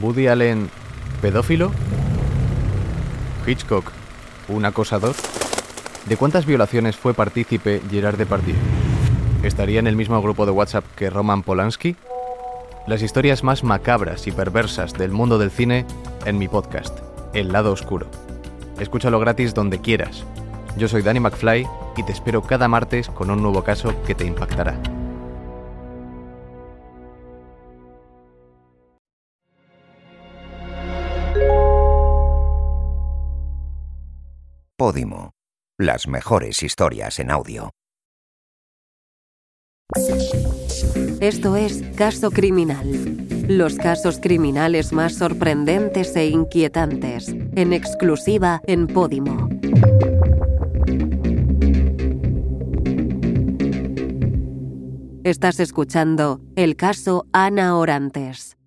Woody Allen, pedófilo. Hitchcock, un acosador. ¿De cuántas violaciones fue partícipe Gerard Depardieu? ¿Estaría en el mismo grupo de WhatsApp que Roman Polanski? Las historias más macabras y perversas del mundo del cine en mi podcast, El lado oscuro. Escúchalo gratis donde quieras. Yo soy Danny McFly y te espero cada martes con un nuevo caso que te impactará. Podimo. Las mejores historias en audio. Esto es Caso Criminal. Los casos criminales más sorprendentes e inquietantes, en exclusiva en Podimo. Estás escuchando el caso Ana Orantes.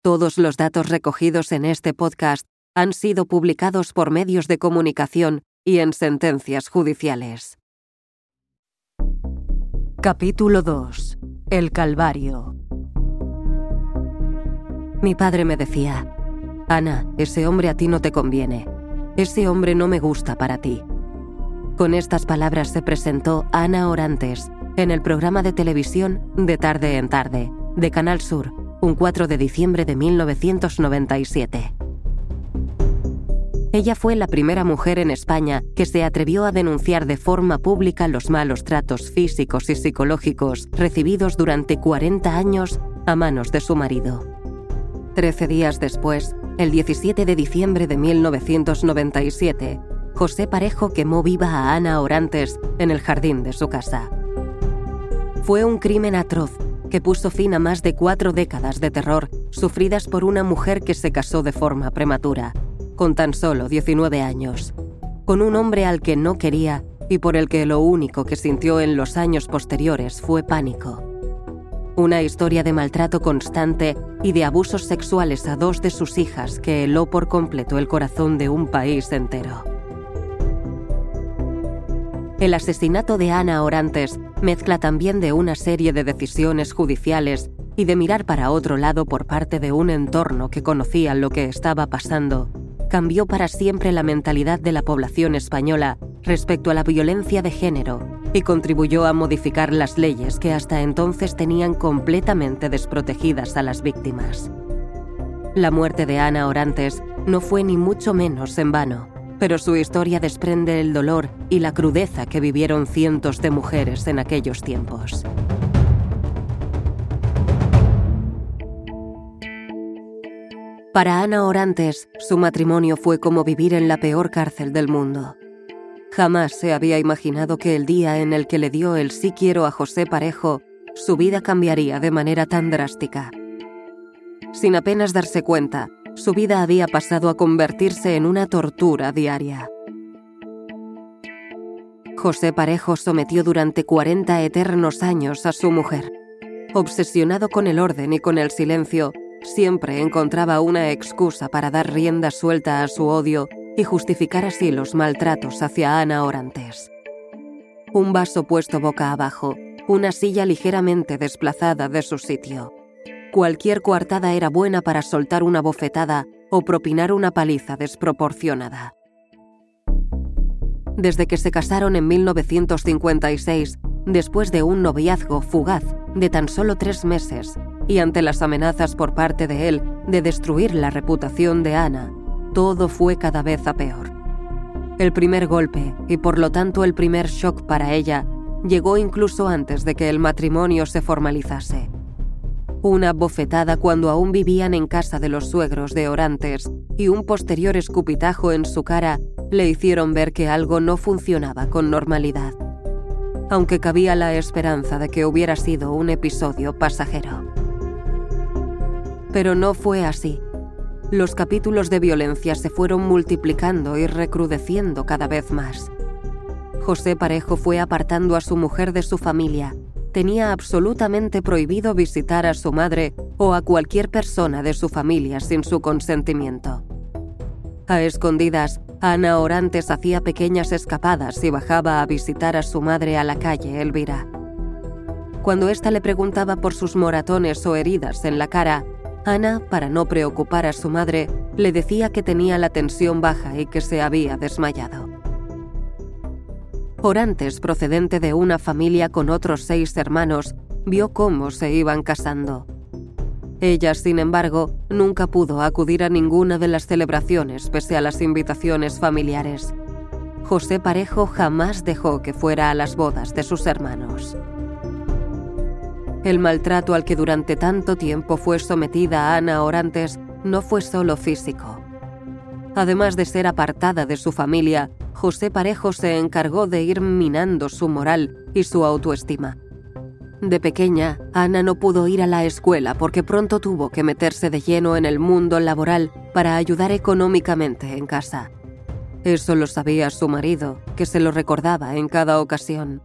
Todos los datos recogidos en este podcast han sido publicados por medios de comunicación y en sentencias judiciales. Capítulo 2. El Calvario. Mi padre me decía, Ana, ese hombre a ti no te conviene. Ese hombre no me gusta para ti. Con estas palabras se presentó Ana Orantes en el programa de televisión De tarde en tarde, de Canal Sur, un 4 de diciembre de 1997. Ella fue la primera mujer en España que se atrevió a denunciar de forma pública los malos tratos físicos y psicológicos recibidos durante 40 años a manos de su marido. Trece días después, el 17 de diciembre de 1997, José Parejo quemó viva a Ana Orantes en el jardín de su casa. Fue un crimen atroz que puso fin a más de cuatro décadas de terror sufridas por una mujer que se casó de forma prematura con tan solo 19 años, con un hombre al que no quería y por el que lo único que sintió en los años posteriores fue pánico. Una historia de maltrato constante y de abusos sexuales a dos de sus hijas que heló por completo el corazón de un país entero. El asesinato de Ana Orantes mezcla también de una serie de decisiones judiciales y de mirar para otro lado por parte de un entorno que conocía lo que estaba pasando cambió para siempre la mentalidad de la población española respecto a la violencia de género y contribuyó a modificar las leyes que hasta entonces tenían completamente desprotegidas a las víctimas. La muerte de Ana Orantes no fue ni mucho menos en vano, pero su historia desprende el dolor y la crudeza que vivieron cientos de mujeres en aquellos tiempos. Para Ana Orantes, su matrimonio fue como vivir en la peor cárcel del mundo. Jamás se había imaginado que el día en el que le dio el sí quiero a José Parejo, su vida cambiaría de manera tan drástica. Sin apenas darse cuenta, su vida había pasado a convertirse en una tortura diaria. José Parejo sometió durante 40 eternos años a su mujer. Obsesionado con el orden y con el silencio, Siempre encontraba una excusa para dar rienda suelta a su odio y justificar así los maltratos hacia Ana Orantes. Un vaso puesto boca abajo, una silla ligeramente desplazada de su sitio. Cualquier coartada era buena para soltar una bofetada o propinar una paliza desproporcionada. Desde que se casaron en 1956, después de un noviazgo fugaz de tan solo tres meses, y ante las amenazas por parte de él de destruir la reputación de Ana, todo fue cada vez a peor. El primer golpe, y por lo tanto el primer shock para ella, llegó incluso antes de que el matrimonio se formalizase. Una bofetada cuando aún vivían en casa de los suegros de Orantes y un posterior escupitajo en su cara le hicieron ver que algo no funcionaba con normalidad, aunque cabía la esperanza de que hubiera sido un episodio pasajero. Pero no fue así. Los capítulos de violencia se fueron multiplicando y recrudeciendo cada vez más. José Parejo fue apartando a su mujer de su familia. Tenía absolutamente prohibido visitar a su madre o a cualquier persona de su familia sin su consentimiento. A escondidas, Ana Orantes hacía pequeñas escapadas y bajaba a visitar a su madre a la calle Elvira. Cuando ésta le preguntaba por sus moratones o heridas en la cara, Ana, para no preocupar a su madre, le decía que tenía la tensión baja y que se había desmayado. Orantes, procedente de una familia con otros seis hermanos, vio cómo se iban casando. Ella, sin embargo, nunca pudo acudir a ninguna de las celebraciones pese a las invitaciones familiares. José Parejo jamás dejó que fuera a las bodas de sus hermanos. El maltrato al que durante tanto tiempo fue sometida Ana Orantes no fue solo físico. Además de ser apartada de su familia, José Parejo se encargó de ir minando su moral y su autoestima. De pequeña, Ana no pudo ir a la escuela porque pronto tuvo que meterse de lleno en el mundo laboral para ayudar económicamente en casa. Eso lo sabía su marido, que se lo recordaba en cada ocasión.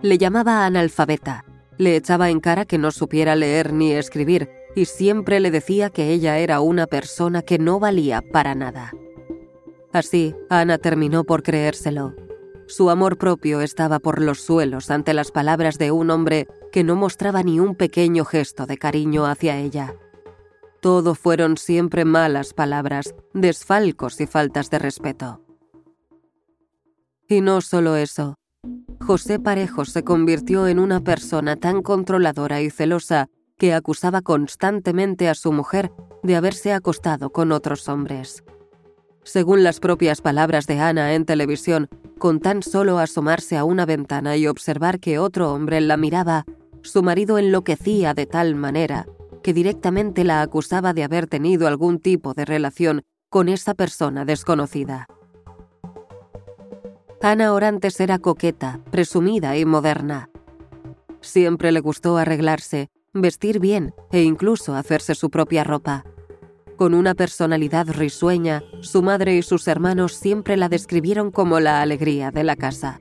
Le llamaba analfabeta, le echaba en cara que no supiera leer ni escribir y siempre le decía que ella era una persona que no valía para nada. Así, Ana terminó por creérselo. Su amor propio estaba por los suelos ante las palabras de un hombre que no mostraba ni un pequeño gesto de cariño hacia ella. Todo fueron siempre malas palabras, desfalcos y faltas de respeto. Y no solo eso. José Parejo se convirtió en una persona tan controladora y celosa que acusaba constantemente a su mujer de haberse acostado con otros hombres. Según las propias palabras de Ana en televisión, con tan solo asomarse a una ventana y observar que otro hombre la miraba, su marido enloquecía de tal manera que directamente la acusaba de haber tenido algún tipo de relación con esa persona desconocida. Ana Orantes era coqueta, presumida y moderna. Siempre le gustó arreglarse, vestir bien e incluso hacerse su propia ropa. Con una personalidad risueña, su madre y sus hermanos siempre la describieron como la alegría de la casa.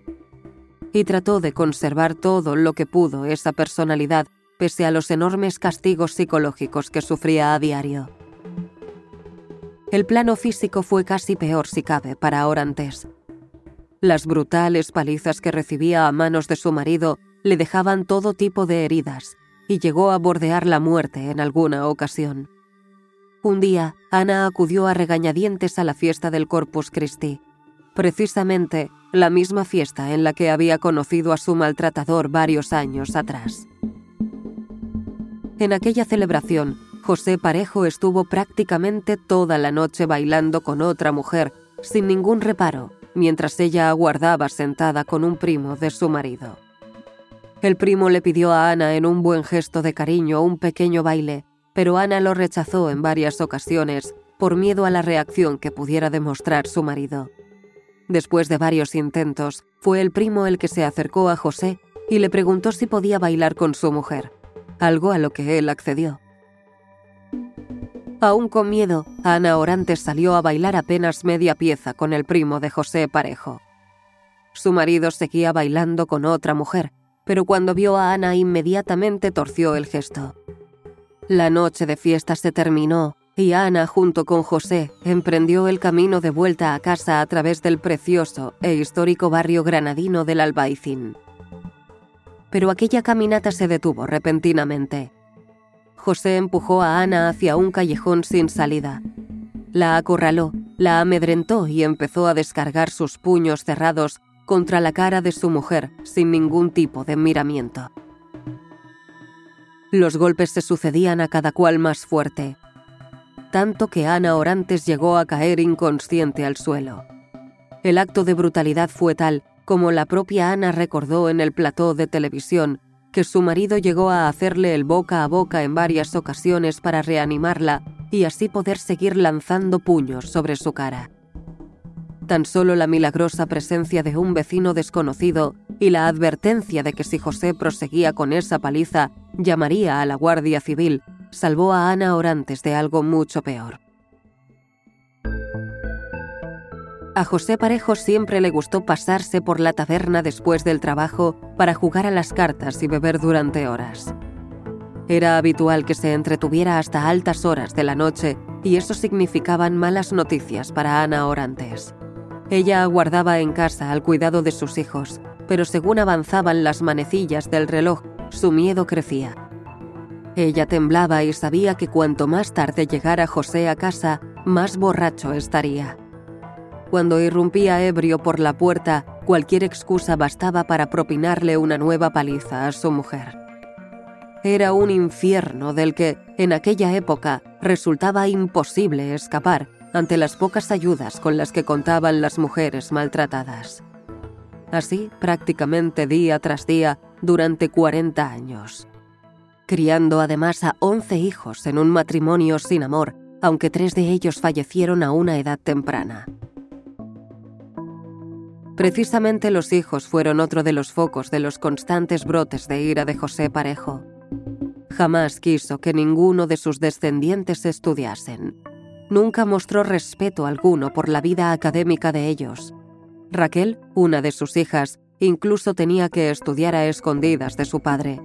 Y trató de conservar todo lo que pudo esa personalidad pese a los enormes castigos psicológicos que sufría a diario. El plano físico fue casi peor si cabe para Orantes. Las brutales palizas que recibía a manos de su marido le dejaban todo tipo de heridas y llegó a bordear la muerte en alguna ocasión. Un día, Ana acudió a regañadientes a la fiesta del Corpus Christi, precisamente la misma fiesta en la que había conocido a su maltratador varios años atrás. En aquella celebración, José Parejo estuvo prácticamente toda la noche bailando con otra mujer, sin ningún reparo, mientras ella aguardaba sentada con un primo de su marido. El primo le pidió a Ana en un buen gesto de cariño un pequeño baile, pero Ana lo rechazó en varias ocasiones por miedo a la reacción que pudiera demostrar su marido. Después de varios intentos, fue el primo el que se acercó a José y le preguntó si podía bailar con su mujer, algo a lo que él accedió. Aún con miedo, Ana Orantes salió a bailar apenas media pieza con el primo de José Parejo. Su marido seguía bailando con otra mujer, pero cuando vio a Ana inmediatamente torció el gesto. La noche de fiesta se terminó y Ana, junto con José, emprendió el camino de vuelta a casa a través del precioso e histórico barrio granadino del Albaicín. Pero aquella caminata se detuvo repentinamente. José empujó a Ana hacia un callejón sin salida. La acorraló, la amedrentó y empezó a descargar sus puños cerrados contra la cara de su mujer sin ningún tipo de miramiento. Los golpes se sucedían a cada cual más fuerte, tanto que Ana Orantes llegó a caer inconsciente al suelo. El acto de brutalidad fue tal, como la propia Ana recordó en el plató de televisión, que su marido llegó a hacerle el boca a boca en varias ocasiones para reanimarla y así poder seguir lanzando puños sobre su cara. Tan solo la milagrosa presencia de un vecino desconocido y la advertencia de que si José proseguía con esa paliza, llamaría a la Guardia Civil, salvó a Ana Orantes de algo mucho peor. A José Parejo siempre le gustó pasarse por la taberna después del trabajo para jugar a las cartas y beber durante horas. Era habitual que se entretuviera hasta altas horas de la noche y eso significaban malas noticias para Ana Orantes. Ella aguardaba en casa al cuidado de sus hijos, pero según avanzaban las manecillas del reloj, su miedo crecía. Ella temblaba y sabía que cuanto más tarde llegara José a casa, más borracho estaría. Cuando irrumpía ebrio por la puerta, cualquier excusa bastaba para propinarle una nueva paliza a su mujer. Era un infierno del que, en aquella época, resultaba imposible escapar ante las pocas ayudas con las que contaban las mujeres maltratadas. Así, prácticamente día tras día, durante 40 años. Criando además a 11 hijos en un matrimonio sin amor, aunque tres de ellos fallecieron a una edad temprana. Precisamente los hijos fueron otro de los focos de los constantes brotes de ira de José Parejo. Jamás quiso que ninguno de sus descendientes estudiasen. Nunca mostró respeto alguno por la vida académica de ellos. Raquel, una de sus hijas, incluso tenía que estudiar a escondidas de su padre.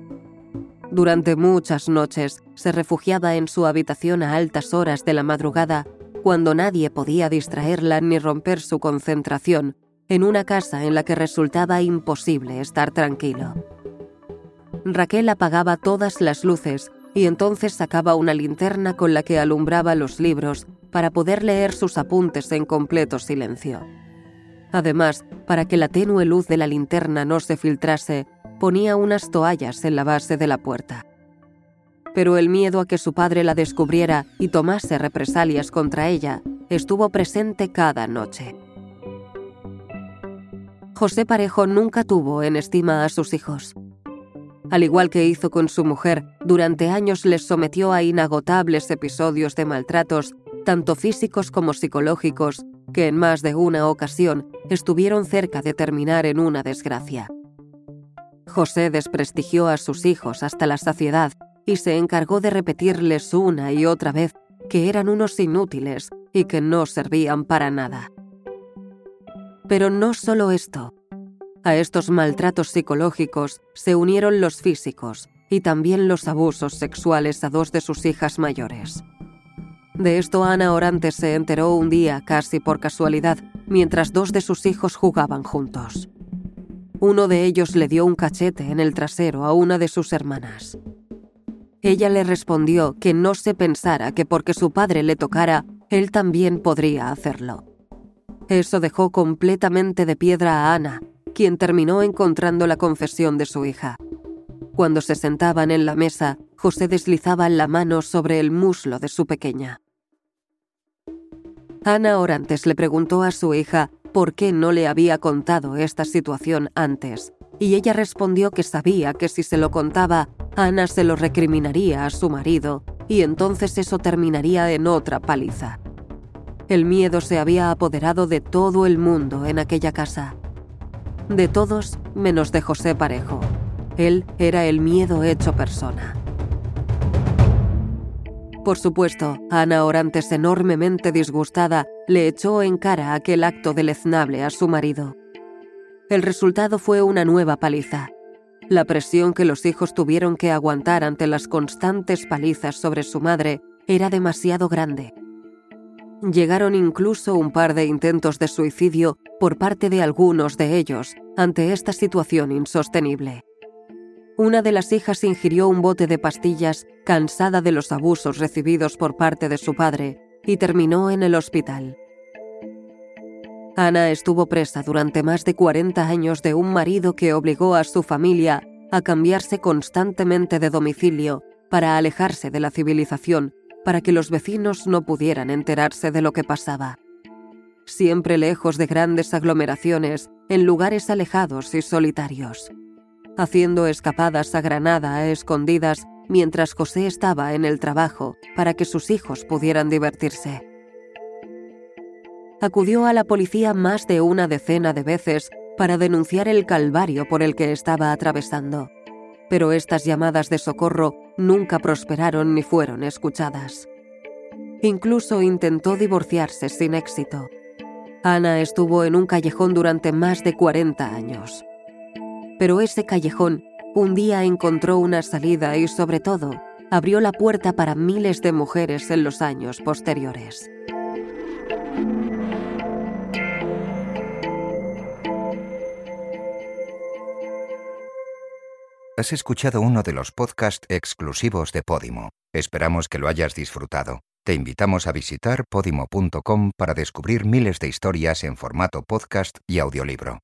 Durante muchas noches se refugiaba en su habitación a altas horas de la madrugada, cuando nadie podía distraerla ni romper su concentración en una casa en la que resultaba imposible estar tranquilo. Raquel apagaba todas las luces y entonces sacaba una linterna con la que alumbraba los libros para poder leer sus apuntes en completo silencio. Además, para que la tenue luz de la linterna no se filtrase, ponía unas toallas en la base de la puerta. Pero el miedo a que su padre la descubriera y tomase represalias contra ella estuvo presente cada noche. José Parejo nunca tuvo en estima a sus hijos. Al igual que hizo con su mujer, durante años les sometió a inagotables episodios de maltratos, tanto físicos como psicológicos, que en más de una ocasión estuvieron cerca de terminar en una desgracia. José desprestigió a sus hijos hasta la saciedad y se encargó de repetirles una y otra vez que eran unos inútiles y que no servían para nada. Pero no solo esto. A estos maltratos psicológicos se unieron los físicos y también los abusos sexuales a dos de sus hijas mayores. De esto Ana Orantes se enteró un día casi por casualidad mientras dos de sus hijos jugaban juntos. Uno de ellos le dio un cachete en el trasero a una de sus hermanas. Ella le respondió que no se pensara que porque su padre le tocara, él también podría hacerlo. Eso dejó completamente de piedra a Ana, quien terminó encontrando la confesión de su hija. Cuando se sentaban en la mesa, José deslizaba la mano sobre el muslo de su pequeña. Ana Orantes le preguntó a su hija por qué no le había contado esta situación antes, y ella respondió que sabía que si se lo contaba, Ana se lo recriminaría a su marido, y entonces eso terminaría en otra paliza. El miedo se había apoderado de todo el mundo en aquella casa. De todos menos de José Parejo. Él era el miedo hecho persona. Por supuesto, Ana Orantes, enormemente disgustada, le echó en cara aquel acto deleznable a su marido. El resultado fue una nueva paliza. La presión que los hijos tuvieron que aguantar ante las constantes palizas sobre su madre era demasiado grande. Llegaron incluso un par de intentos de suicidio por parte de algunos de ellos ante esta situación insostenible. Una de las hijas ingirió un bote de pastillas cansada de los abusos recibidos por parte de su padre y terminó en el hospital. Ana estuvo presa durante más de 40 años de un marido que obligó a su familia a cambiarse constantemente de domicilio para alejarse de la civilización para que los vecinos no pudieran enterarse de lo que pasaba. Siempre lejos de grandes aglomeraciones, en lugares alejados y solitarios. Haciendo escapadas a Granada a escondidas mientras José estaba en el trabajo para que sus hijos pudieran divertirse. Acudió a la policía más de una decena de veces para denunciar el calvario por el que estaba atravesando pero estas llamadas de socorro nunca prosperaron ni fueron escuchadas. Incluso intentó divorciarse sin éxito. Ana estuvo en un callejón durante más de 40 años. Pero ese callejón un día encontró una salida y sobre todo abrió la puerta para miles de mujeres en los años posteriores. Has escuchado uno de los podcasts exclusivos de Podimo. Esperamos que lo hayas disfrutado. Te invitamos a visitar podimo.com para descubrir miles de historias en formato podcast y audiolibro.